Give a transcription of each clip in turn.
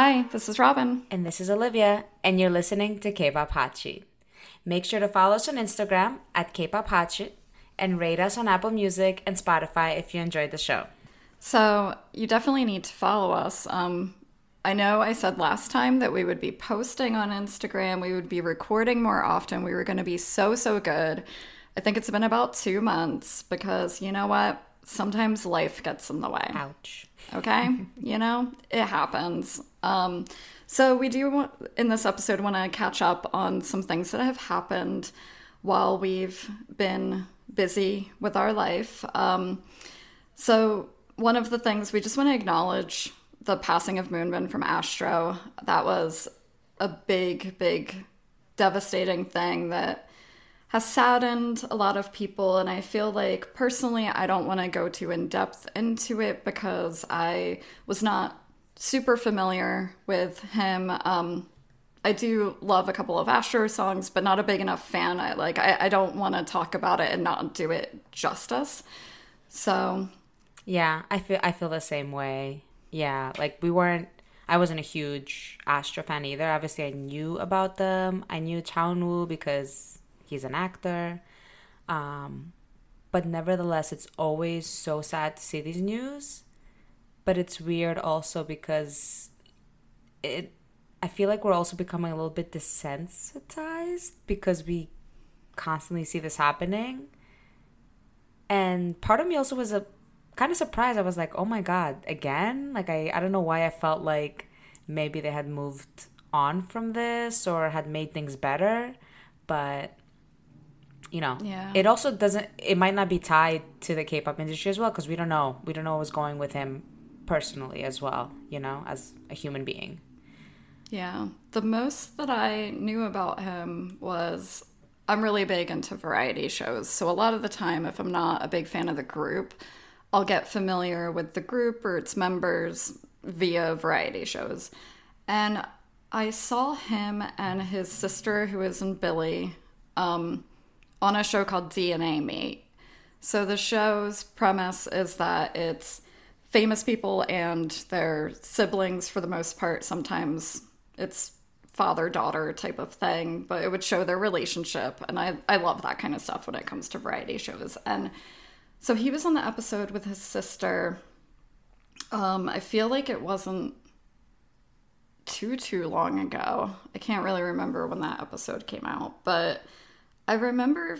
Hi, this is Robyn. And this is Olivia, and you're listening to K-Pop Hot Sheet. Make sure to follow us on Instagram at K-Pop Hot Sheet and rate us on Apple Music and Spotify if you enjoyed the show. So, you definitely need to follow us. Um, I know I said last time that we would be posting on Instagram, we would be recording more often, we were going to be so, so good. I think it's been about two months because you know what? Sometimes life gets in the way. Ouch. Okay? you know, it happens. Um, so, we do want, in this episode want to catch up on some things that have happened while we've been busy with our life. Um, so, one of the things we just want to acknowledge the passing of Moonbin from Astro. That was a big, big, devastating thing that has saddened a lot of people. And I feel like personally, I don't want to go too in depth into it because I was not super familiar with him. Um, I do love a couple of Astro songs, but not a big enough fan. I like I, I don't want to talk about it and not do it justice. So yeah, I feel I feel the same way. Yeah, like we weren't I wasn't a huge Astro fan either. Obviously, I knew about them. I knew Cha Eun-woo because he's an actor. Um, but nevertheless, it's always so sad to see these news. But it's weird also because it I feel like we're also becoming a little bit desensitized because we constantly see this happening. And part of me also was a kind of surprised. I was like, "Oh my god, again?" Like I I don't know why I felt like maybe they had moved on from this or had made things better, but you know, Yeah. it also doesn't it might not be tied to the K-pop industry as well because we don't know. We don't know what's going with him personally as well, you know, as a human being. Yeah. The most that I knew about him was I'm really big into variety shows. So a lot of the time, if I'm not a big fan of the group, I'll get familiar with the group or its members via variety shows. And I saw him and his sister, who is in Billlie, um, on a show called DNA Mate. So the show's premise is that it's famous people and their siblings for the most part. Sometimes it's father daughter type of thing, but it would show their relationship. And I, I love that kind of stuff when it comes to variety shows. And so he was on the episode with his sister. Um, I feel like it wasn't too too long ago. I can't really remember when that episode came out, but I remember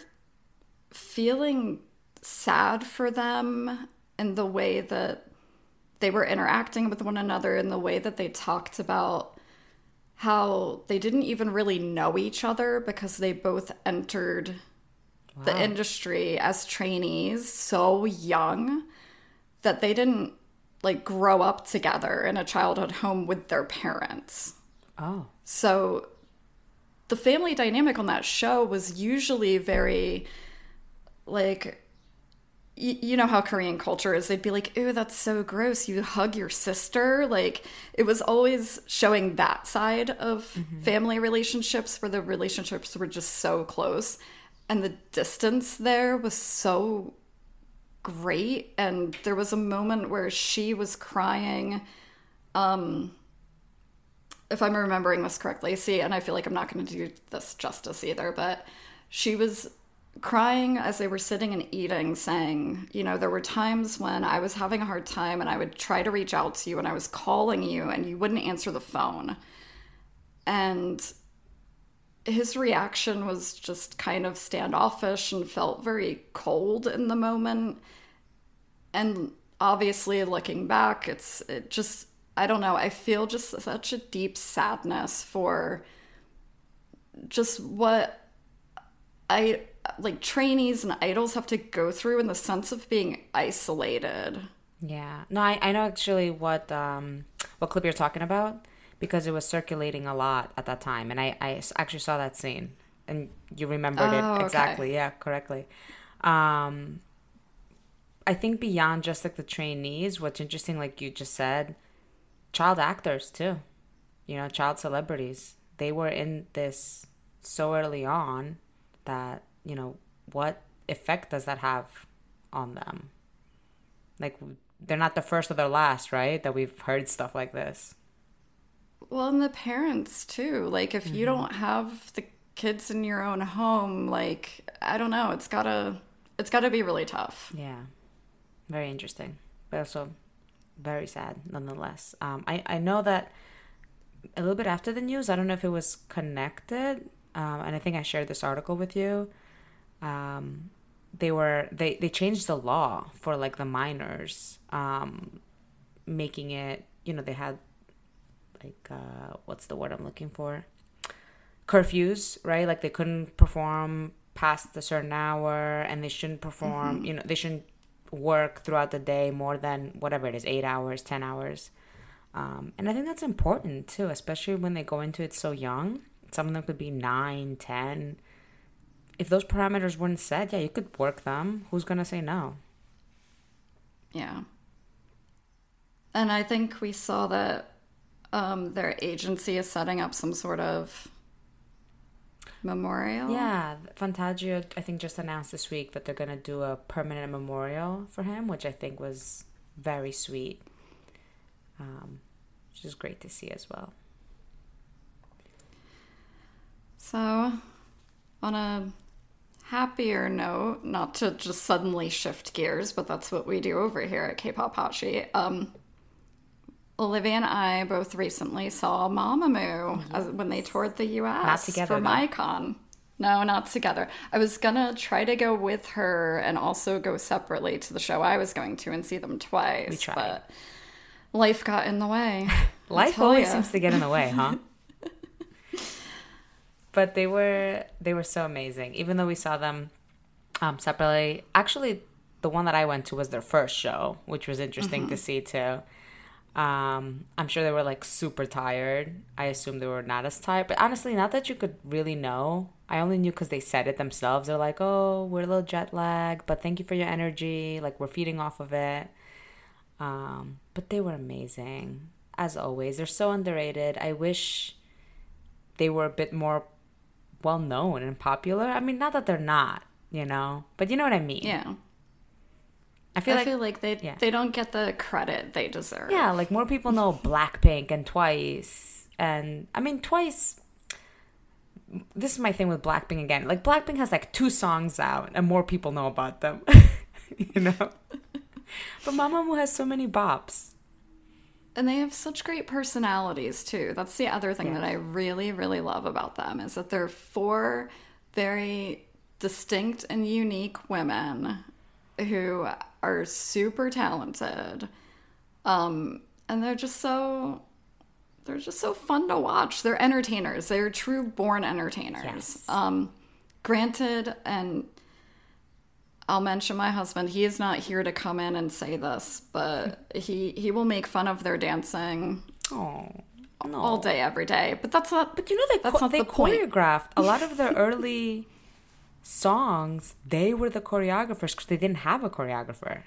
feeling sad for them in the way that they were interacting with one another in the way that they talked about how they didn't even really know each other because they both entered the industry as trainees so young that they didn't like grow up together in a childhood home with their parents. Oh. So the family dynamic on that show was usually very like y- you know how Korean culture is. They'd be like, "Ooh, that's so gross. You hug your sister." Like it was always showing that side of family relationships where the relationships were just so close and the distance there was so great and there was a moment where she was crying um if I'm remembering this correctly, see, and I feel like I'm not going to do this justice either, but she was crying as they were sitting and eating, saying, You know, there were times when I was having a hard time and I would try to reach out to you and I was calling you and you wouldn't answer the phone. And his reaction was just kind of standoffish and felt very cold in the moment. And obviously, looking back, it's it just I don't know. I feel just such a deep sadness for just what I like trainees and idols have to go through in the sense of being isolated. Yeah. No, I, I know actually what um what clip you're talking about because it was circulating a lot at that time and I, I actually saw that scene and you remembered Oh, it okay. exactly. Yeah, correctly. Um I think beyond just like the trainees, what's interesting like you just said, child actors too. You know, child celebrities. They were in this so early on that, you know, what effect does that have on them? Like they're not the first or the last, right? That we've heard stuff like this. Well, and the parents too. Like, if you mm-hmm. don't have the kids in your own home, like, I don't know, it's gotta, it's gotta be really tough. Yeah, very interesting, but also very sad nonetheless. Um, I I know that a little bit after the news. I don't know if it was connected, um, and I think I shared this article with you. Um, they were they they changed the law for like the minors, um, making it you know they had like uh, what's the word I'm looking for curfews, right? Like they couldn't perform past a certain hour, and they shouldn't perform. You know, they shouldn't work throughout the day more than whatever it is, eight hours, ten hours. Um, and I think that's important too, especially when they go into it so young. Some of them could be nine, ten. If those parameters weren't set, yeah, you could work them. Who's gonna say no? Yeah. And I think we saw that um, their agency is setting up some sort of memorial. Yeah, Fantagio, I think, just announced this week that they're to do a permanent memorial for him, which I think was very sweet. Um, which is great to see as well. So, on a happier note, not to just suddenly shift gears, but that's what we do over here at K-pop Hot Sheet. Um, Olivia and I both recently saw Mamamoo as, when they toured the U.S. Not together, for though. MyCon. No, not together. I was gonna try to go with her and also go separately to the show I was going to and see them twice. We tried. but life got in the way. Life always ya. seems to get in the way, huh? but they were they were so amazing. Even though we saw them um, separately, actually, the one that I went to was their first show, which was interesting Mm-hmm. to see too. Um, I'm sure they were like super tired. I assume they were not as tired, but honestly, not that you could really know. I only knew because they said it themselves. They're like, "Oh, we're a little jet lagged, but thank you for your energy. Like we're feeding off of it." Um, but they were amazing as always. They're so underrated. I wish they were a bit more well known and popular. I mean, not that they're not, you know, but you know what I mean. Yeah. I feel I like feel like they yeah. they don't get the credit they deserve. yeah, like more people know Blackpink and Twice, and I mean Twice. This is my thing with Blackpink again. Like Blackpink has like two songs out, and more people know about them. you know, but Mamamoo has so many bops. And they have such great personalities too. That's the other thing that I really, really love about them is that they're four very distinct and unique women who are super talented. Um, and they're just so they're just so fun to watch. They're entertainers. They're true born entertainers. Yes. Um, granted, and I'll mention my husband. He is not here to come in and say this, but he he will make fun of their dancing Oh, no. all day, every day. But that's not. But you know they That's cho- not they the point. choreographed a lot of their early songs. They were the choreographers because they didn't have a choreographer.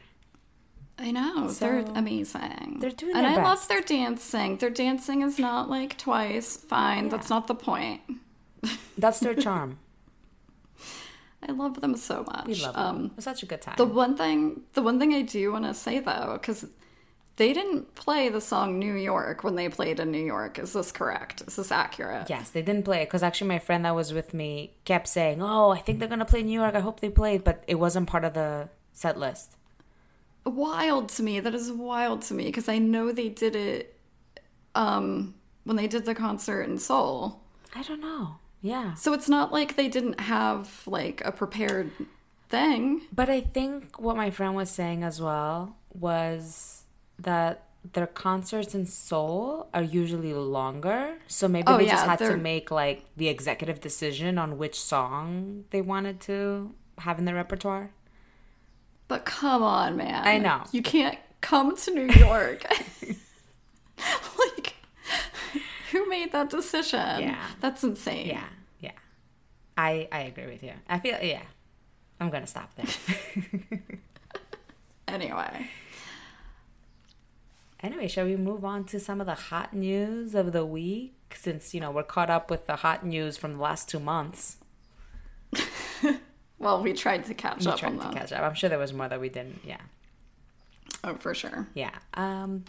I know they're amazing. they're doing and I love their dancing. Their dancing is not like twice. Fine, that's not the point. That's their charm. I love them so much. We love um, them. It was such a good time. The one thing, the one thing I do want to say though, because they didn't play the song "New York" when they played in New York. Is this correct? Is this accurate? yes, they didn't play it because actually my friend that was with me kept saying, "Oh, I think they're gonna play New York. I hope they played," but it wasn't part of the set list. Wild to me. That is wild to me because I know they did it um, when they did the concert in Seoul. I don't know. Yeah, So it's not like they didn't have like a prepared thing. but I think what my friend was saying as well was that their concerts in Seoul are usually longer. So maybe Oh, they yeah, just had to they're- make like the executive decision on which song they wanted to have in their repertoire. But come on, man. I know. You can't come to New York. like, who made that decision? Yeah. That's insane. Yeah, yeah. I I agree with you. I feel yeah. I'm gonna stop there. Anyway. Anyway, shall we move on to some of the hot news of the week? Since you know we're caught up with the hot news from the last two months. Well, we tried to catch We up tried on to that. catch up. I'm sure there was more that we didn't. Yeah, Oh, for sure. yeah. Um,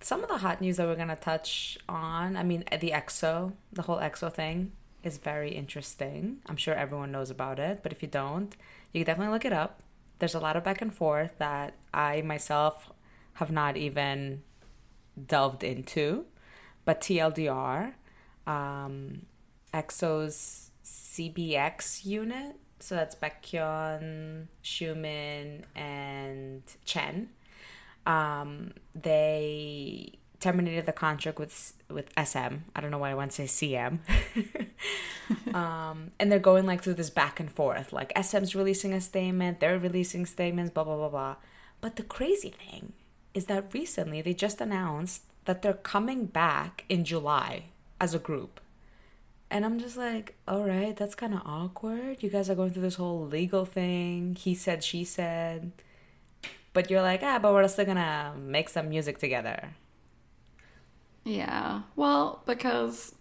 some of the hot news that we're gonna touch on. I mean, the EXO, the whole EXO thing is very interesting. I'm sure everyone knows about it, but if you don't, you can definitely look it up. There's a lot of back and forth that I myself have not even delved into, but TLDR, um, EXO's CBX unit, so that's Baekhyun, Xiumin, and Chen. Um, they terminated the contract with with SM. I don't know why I want to say CM. um, and they're going like through this back and forth. Like SM's releasing a statement, they're releasing statements, blah blah blah blah. But the crazy thing is that recently they just announced that they're coming back in July as a group. And I'm just like, all right, that's kind of awkward. You guys are going through this whole legal thing. He said, she said. But you're like, ah, but we're still gonna make some music together. Yeah. Well, because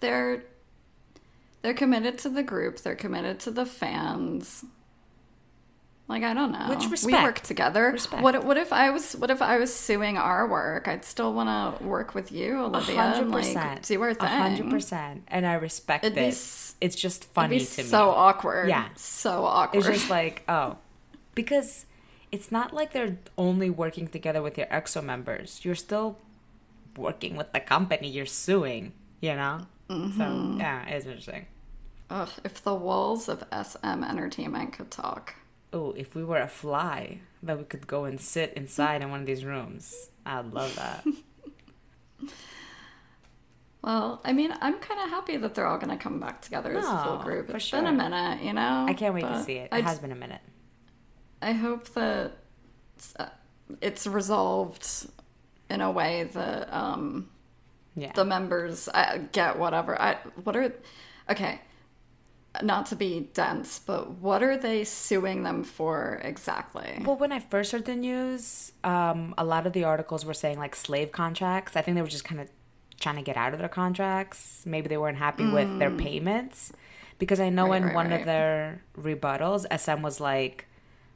they're they're committed to the group, they're committed to the fans. Like I don't know. Which respect. We work together. Respect. What what if I was what if I was suing our work? I'd still want to work with you, Olivia, and like do our thing. hundred percent, and I respect It'd be It's just funny to me. so awkward. Yeah. So awkward. It's just like, oh, because it's not like they're only working together with your EXO members. You're still working with the company you're suing, you know? Mm-hmm. So, yeah, it's interesting. Ugh, if the walls of SM Entertainment could talk. Oh, if we were a fly, that we could go and sit inside in one of these rooms. I'd love that. Well, I mean, I'm kind of happy that they're all going to come back together as a full group. It's been a minute, you know. I can't wait to see it. I It has just- been a minute. I hope that uh, it's resolved in a way that um, Yeah. the members uh, get whatever. I what are okay. Not to be dense, but what are they suing them for exactly? Well, when I first heard the news, um, a lot of the articles were saying like slave contracts. I think they were just kind of trying to get out of their contracts. Maybe they weren't happy with their payments. Because I know Mm. Right, in right, one right. of their rebuttals, SM was like,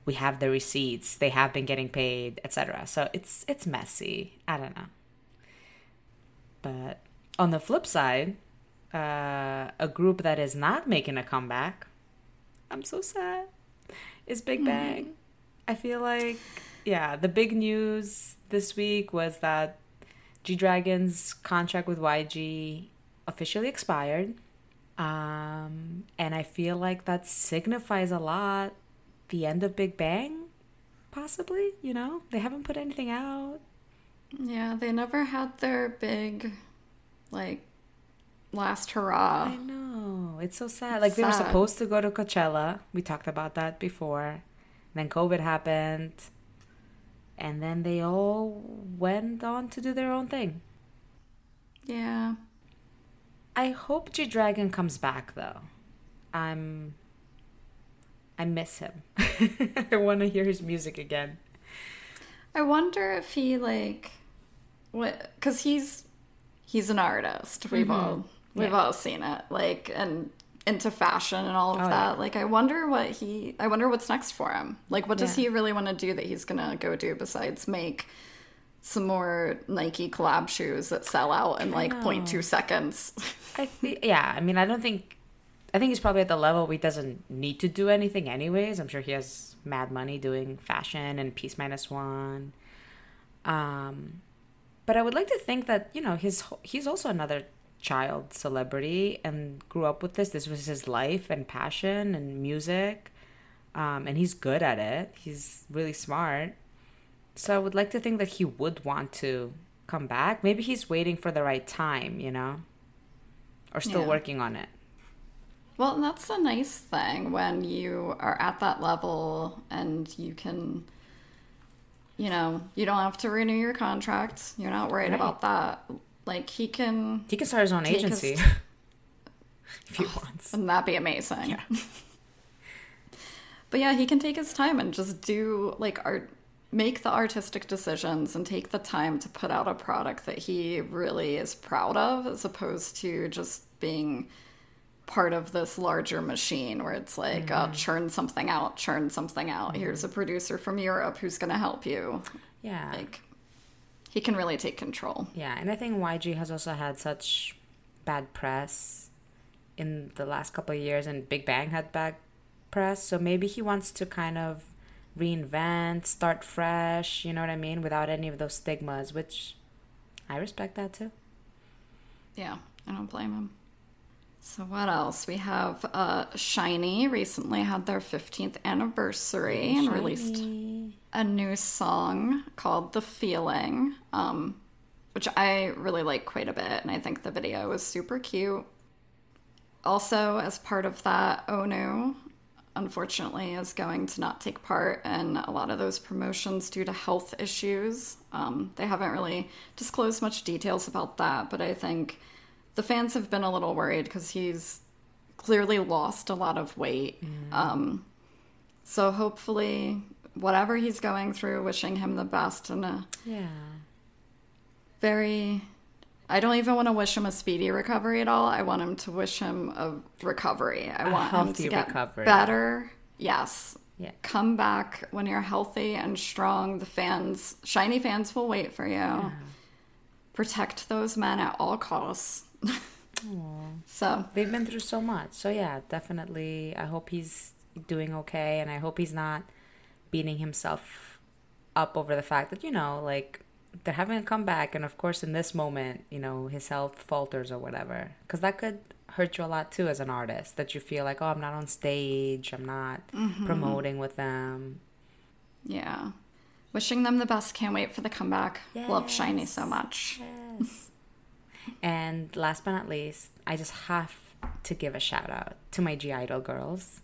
"We have the receipts. They have been getting paid, etc." So it's it's messy. I don't know. But on the flip side, uh, a group that is not making a comeback, I'm so sad, is Big Bang. I feel like, yeah, the big news this week was that G Dragon's contract with YG officially expired. Um, and I feel like that signifies a lot the end of Big Bang, possibly, you know? They haven't put anything out. Yeah, they never had their big, like, last hurrah. I know. It's so sad. Like they were supposed to go to Coachella. We talked about that before. Then COVID happened. And then they all went on to do their own thing. Yeah. I hope G Dragon comes back though. I'm I miss him. I want to hear his music again. I wonder if he like what cuz he's he's an artist. We've mm-hmm. all we've. Yeah. all seen it. Like and into fashion and all of Oh, that. yeah. Like I wonder what he I wonder what's next for him. Like what does Yeah. he really want to do that he's going to go do besides make some more Nike collab shoes that sell out in like know. 0.2 seconds. I thi- yeah, I mean, I don't think I think he's probably at the level where he doesn't need to do anything anyways. I'm sure he has mad money doing fashion and Peace Minus One. Um, but I would like to think that you know his he's also another child celebrity and grew up with this. This was his life and passion and music, um, and he's good at it. He's really smart. So I would like to think that he would want to come back. Maybe he's waiting for the right time, you know, or still Yeah. working on it. Well, and that's the nice thing when you are at that level and you can, you know, you don't have to renew your contract. You're not worried Right. about that. Like he can, He can start his own Take his- agency if he wants. wouldn't that be amazing? Yeah. But yeah, he can take his time and just do like art, make the artistic decisions and take the time to put out a product that he really is proud of, as opposed to just being part of this larger machine where it's like, oh, churn something out, churn something out. Here's mm-hmm. a producer from Europe who's going to help you. Yeah. Like, he can really take control. Yeah, and I think YG has also had such bad press in the last couple of years, and Big Bang had bad press. So maybe he wants to kind of reinvent, start fresh, you know what I mean, without any of those stigmas, which I respect that too. Yeah, I don't blame him. So what else? We have uh, SHINee recently had their 15th anniversary and released a new song called "The Feeling," um, which I really like quite a bit, and I think the video was super cute. Also, as part of that, Onew unfortunately is going to not take part in a lot of those promotions due to health issues. Um, they haven't really disclosed much details about that, but I think the fans have been a little worried because he's clearly lost a lot of weight. Mm. Um, so hopefully, whatever he's going through, wishing him the best and a yeah very I don't even want to wish him a speedy recovery at all. I want him to wish him a recovery. I a want him to get recovery. better. Yes. Yeah. Come back when you're healthy and strong. The fans, SHINee fans, will wait for you. Yeah. Protect those men at all costs. so they've been through so much. So yeah, definitely. I hope he's doing okay, and I hope he's not beating himself up over the fact that you know, like they're having a comeback and of course in this moment you know his health falters or whatever. Because that could hurt you a lot too as an artist that you feel like oh i'm not on stage. I'm not mm-hmm. promoting with them. Yeah. Wishing them the best. Can't wait for the comeback. Yes. love SHINee so much. Yes. and last but not least i just have to give a shout out to my (G)I-DLE girls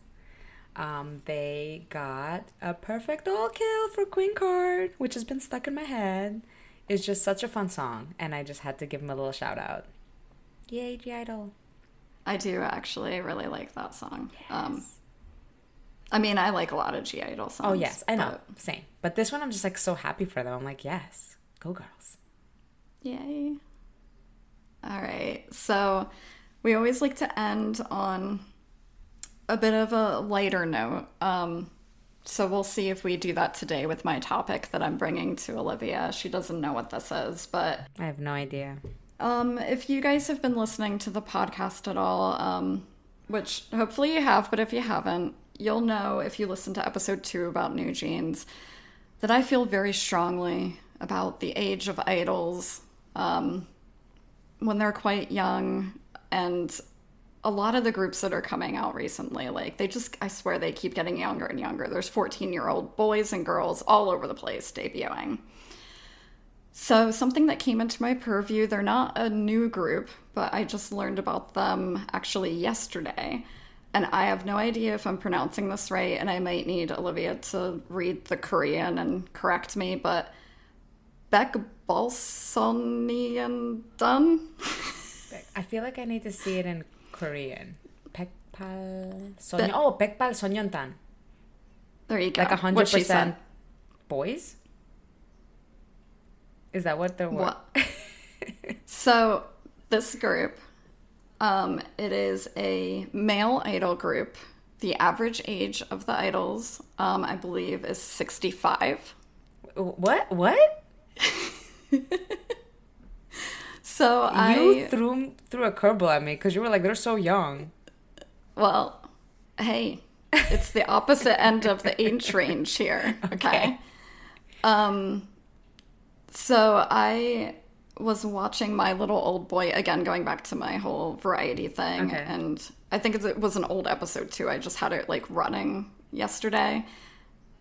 um, they got a perfect all kill for Queen Card, which has been stuck in my head It's just such a fun song, and I just had to give him a little shout out. Yay, (G)I-DLE! I do actually really like that song. Yes. Um, I mean, I like a lot of (G)I-DLE songs. Oh yes, I know, but... same. But this one, I'm just like so happy for them. I'm like, yes, go girls! Yay! All right, so we always like to end on a bit of a lighter note. Um, so we'll see if we do that today with my topic that I'm bringing to Olivia. She doesn't know what this is, but I have no idea. Um, if you guys have been listening to the podcast at all, um, which hopefully you have, but if you haven't, you'll know if you listen to episode two about NewJeans that I feel very strongly about the age of idols um, when they're quite young and a lot of the groups that are coming out recently, like they just, I swear they keep getting younger and younger. There's 14 year old boys and girls all over the place debuting. So, something that came into my purview, they're not a new group, but I just learned about them actually yesterday. And I have no idea if I'm pronouncing this right, and I might need Olivia to read the Korean and correct me, but Beck Balsonian Dun? I feel like I need to see it in Korean. Baekpal Sonyeon. Oh, Baekpal Sonyeondan. There you go. Like hundred percent boys. Is that what they're what? so this group, um, it is a male idol group. The average age of the idols, um, I believe, is sixty-five. What? What? So you I threw threw a curveball at me because you were like they're so young. Well, hey, it's the opposite end of the age range here. Okay. okay. Um. So I was watching My Little Old Boy again, going back to my whole variety thing, okay. and I think it was an old episode too. I just had it like running yesterday,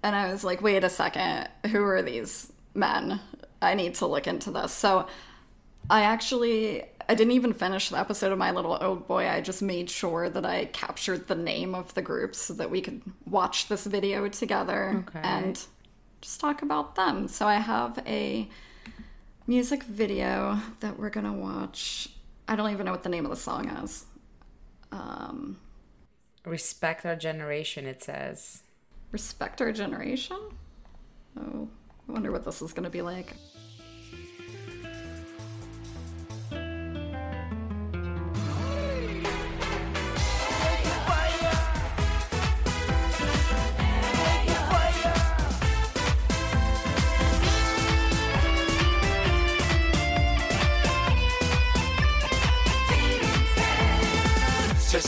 and I was like, wait a second, who are these men? I need to look into this. So I actually I didn't even finish the episode of My Little Old Boy. I just made sure that I captured the name of the group so that we could watch this video together okay. and just talk about them. So I have a music video that we're gonna watch. I don't even know what the name of the song is. Um, Respect our generation, it says. Respect our generation? Oh, I wonder what this is gonna be like.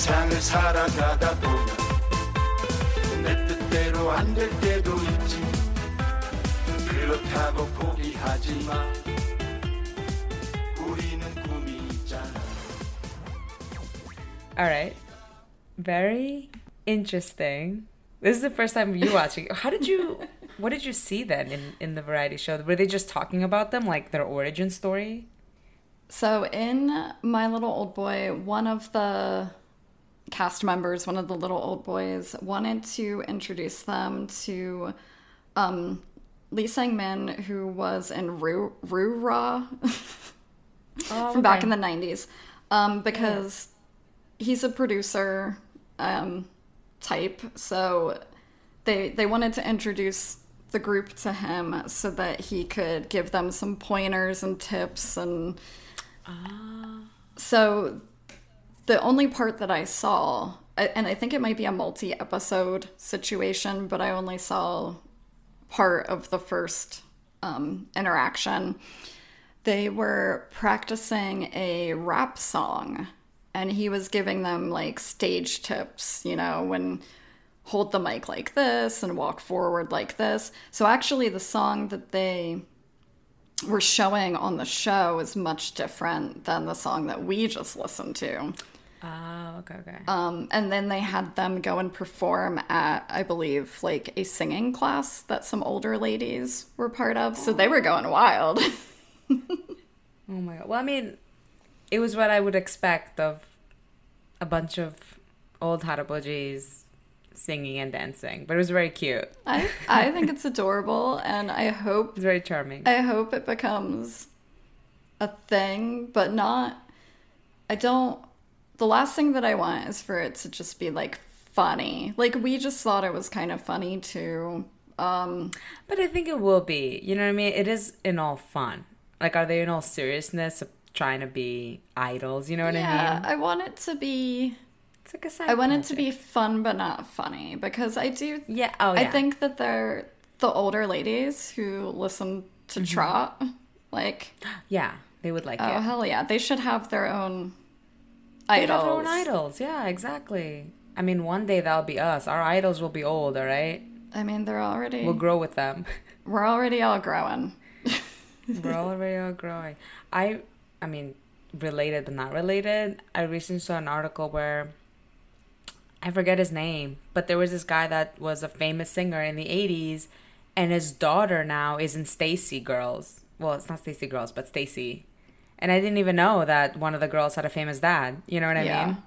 세상을 살아가다 보면 내 뜻대로 안 될 때도 있지 그렇다고 포기하지 마 우리는 꿈이 있잖아 All right. Very interesting. This is the first time you watching. How did you? What did you see then in in the variety show? Were they just talking about them, like their origin story? So in My Little Old Boy, one of the cast members, one of the little old boys, wanted to introduce them to um, Lee Sang Min, who was in Ru Ru Ra from back in the '90s, um, because he's a producer um, type. So they they wanted to introduce the group to him so that he could give them some pointers and tips and so the only part that I saw, and I think it might be a multi episode situation, but I only saw part of the first um, interaction. They were practicing a rap song, and he was giving them like stage tips, you know, when hold the mic like this and walk forward like this. So actually, the song that they were showing on the show is much different than the song that we just listened to. Oh, okay, okay. Um, and then they had them go and perform at, I believe, like a singing class that some older ladies were part of. So they were going wild. oh my god. Well, I mean, it was what I would expect of a bunch of old harabojis singing and dancing, but it was very cute. I I think it's adorable, and I hope it's very charming. I hope it becomes a thing, but not. I don't. The last thing that I want is for it to just be like funny. Like we just thought it was kind of funny too. Um, But I think it will be. You know what I mean? It is in all fun. Like, are they in all seriousness of trying to be idols? You know what I yeah, mean? I want it to be. It's like a side I want it to be fun, but not funny because I do. Yeah. Oh, yeah. I think that they're the older ladies who listen to Mm-hmm. Trot. Like, Yeah, they would like oh it. hell yeah, they should have their own They idols. have their own idols. Yeah, exactly. I mean, one day that'll be us. Our idols will be old, all right? I mean, they're already We'll grow with them. we're already all growing. We're already all growing. I, I mean, related but not related. I recently saw an article where I forget his name, but there was this guy that was a famous singer in the '80s, and his daughter now is in STAYC Girls. Well, it's not STAYC Girls, but STAYC. And I didn't even know that one of the girls had a famous dad. You know what I Yeah. mean?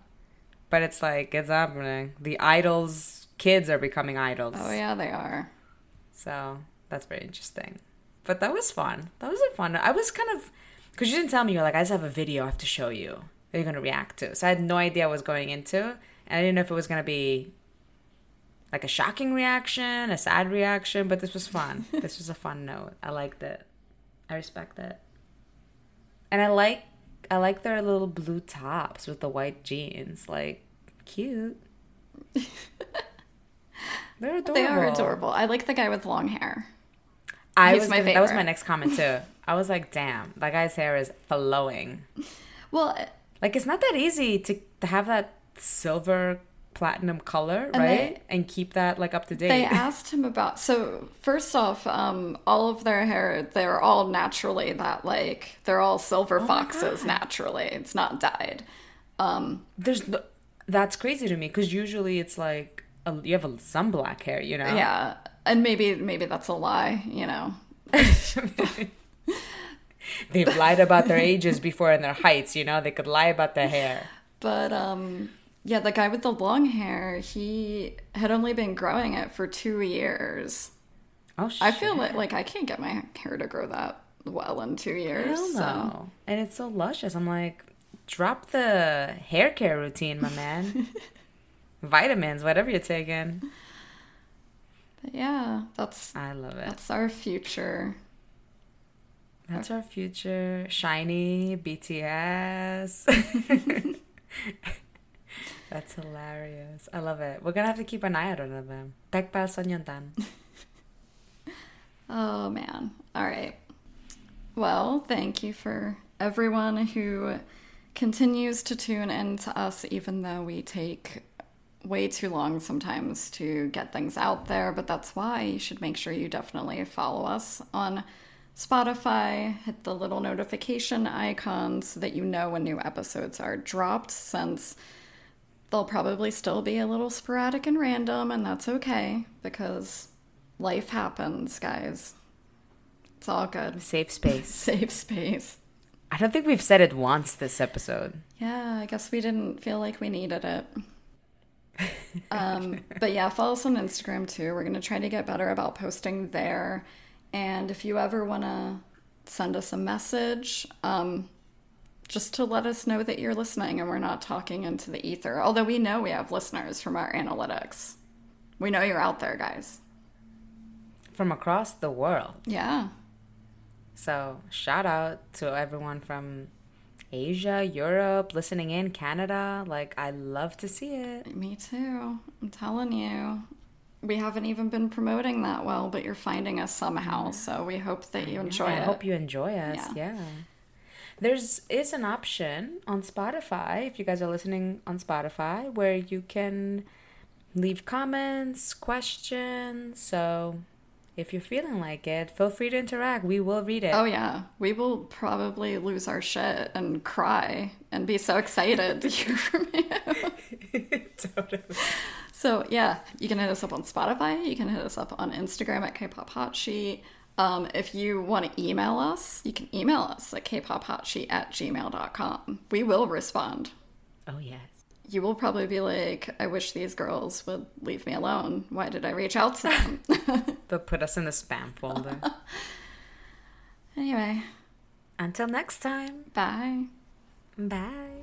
But it's like it's happening. The idols' kids are becoming idols. Oh yeah, they are. So that's very interesting. But that was fun. That was a fun. I was kind of because you didn't tell me. You're like, I just have a video I have to show you that you're gonna react to. So I had no idea what I was going into, and I didn't know if it was gonna be like a shocking reaction, a sad reaction. But this was fun. this was a fun note. I liked it. I respect it, and I like I like their little blue tops with the white jeans. Like cute. They're adorable. They are adorable. I like the guy with long hair. I He's was my that was my next comment too. I was like, damn, that guy's hair is flowing. Well, Like it's not that easy to, to have that silver platinum color, And right? they- and keep that like up to date. they asked him about. So first off, um, all of their hair, they're all naturally that like they're all Oh silver foxes naturally. It's not dyed. Um, There's no, that's crazy to me because usually it's like a, you have a, some black hair, you know? yeah, and maybe maybe that's a lie. You know, They've lied about their ages before and their heights, you know? They could lie about their hair. But um yeah, the guy with the long hair, he had only been growing it for 2 years. Oh shit. I feel like like I can't get my hair to grow that well in 2 years. Hell So. And it's so luscious. I'm like, drop the hair care routine, my man. Vitamins, whatever you're taking. but yeah, that's I love it. that's our future. That's our future. SHINee, BTS. That's hilarious. I love it. We're gonna have to keep an eye out on them. Tekpal Sonyontan. Oh man. All right. Well, thank you for everyone who continues to tune in to us, even though we take way too long sometimes to get things out there. But that's why you should make sure you definitely follow us on Spotify, hit the little notification icon so that you know when new episodes are dropped, since they'll probably still be a little sporadic and random, and that's okay because life happens, guys. It's all good. Safe space. Safe space. I don't think we've said it once this episode. Yeah, I guess we didn't feel like we needed it. um, but yeah, follow us on Instagram too. We're going to try to get better about posting there. And if you ever want to send us a message, um, just to let us know that you're listening and we're not talking into the ether. Although we know we have listeners from our analytics. We know you're out there, guys. From across the world. Yeah. So, shout out to everyone from Asia, Europe, listening in, Canada. Like, I love to see it. Me too. I'm telling you. We haven't even been promoting that well, but you're finding us somehow. So we hope that you enjoy I it. hope you enjoy us. Yeah. Yeah. There's is an option on Spotify if you guys are listening on Spotify where you can leave comments, questions. So if you're feeling like it, feel free to interact. We will read it. Oh yeah, we will probably lose our shit and cry and be so excited to hear from you. totally. So yeah, you can hit us up on Spotify. You can hit us up on Instagram at Kpop Hot Sheet. Um, if you want to email us, you can email us at kpophotsheet at gmail.com. We will respond. Oh yes. You will probably be like, I wish these girls would leave me alone. Why did I reach out to them? They'll put us in the spam folder. anyway, Until next time. bye. Bye.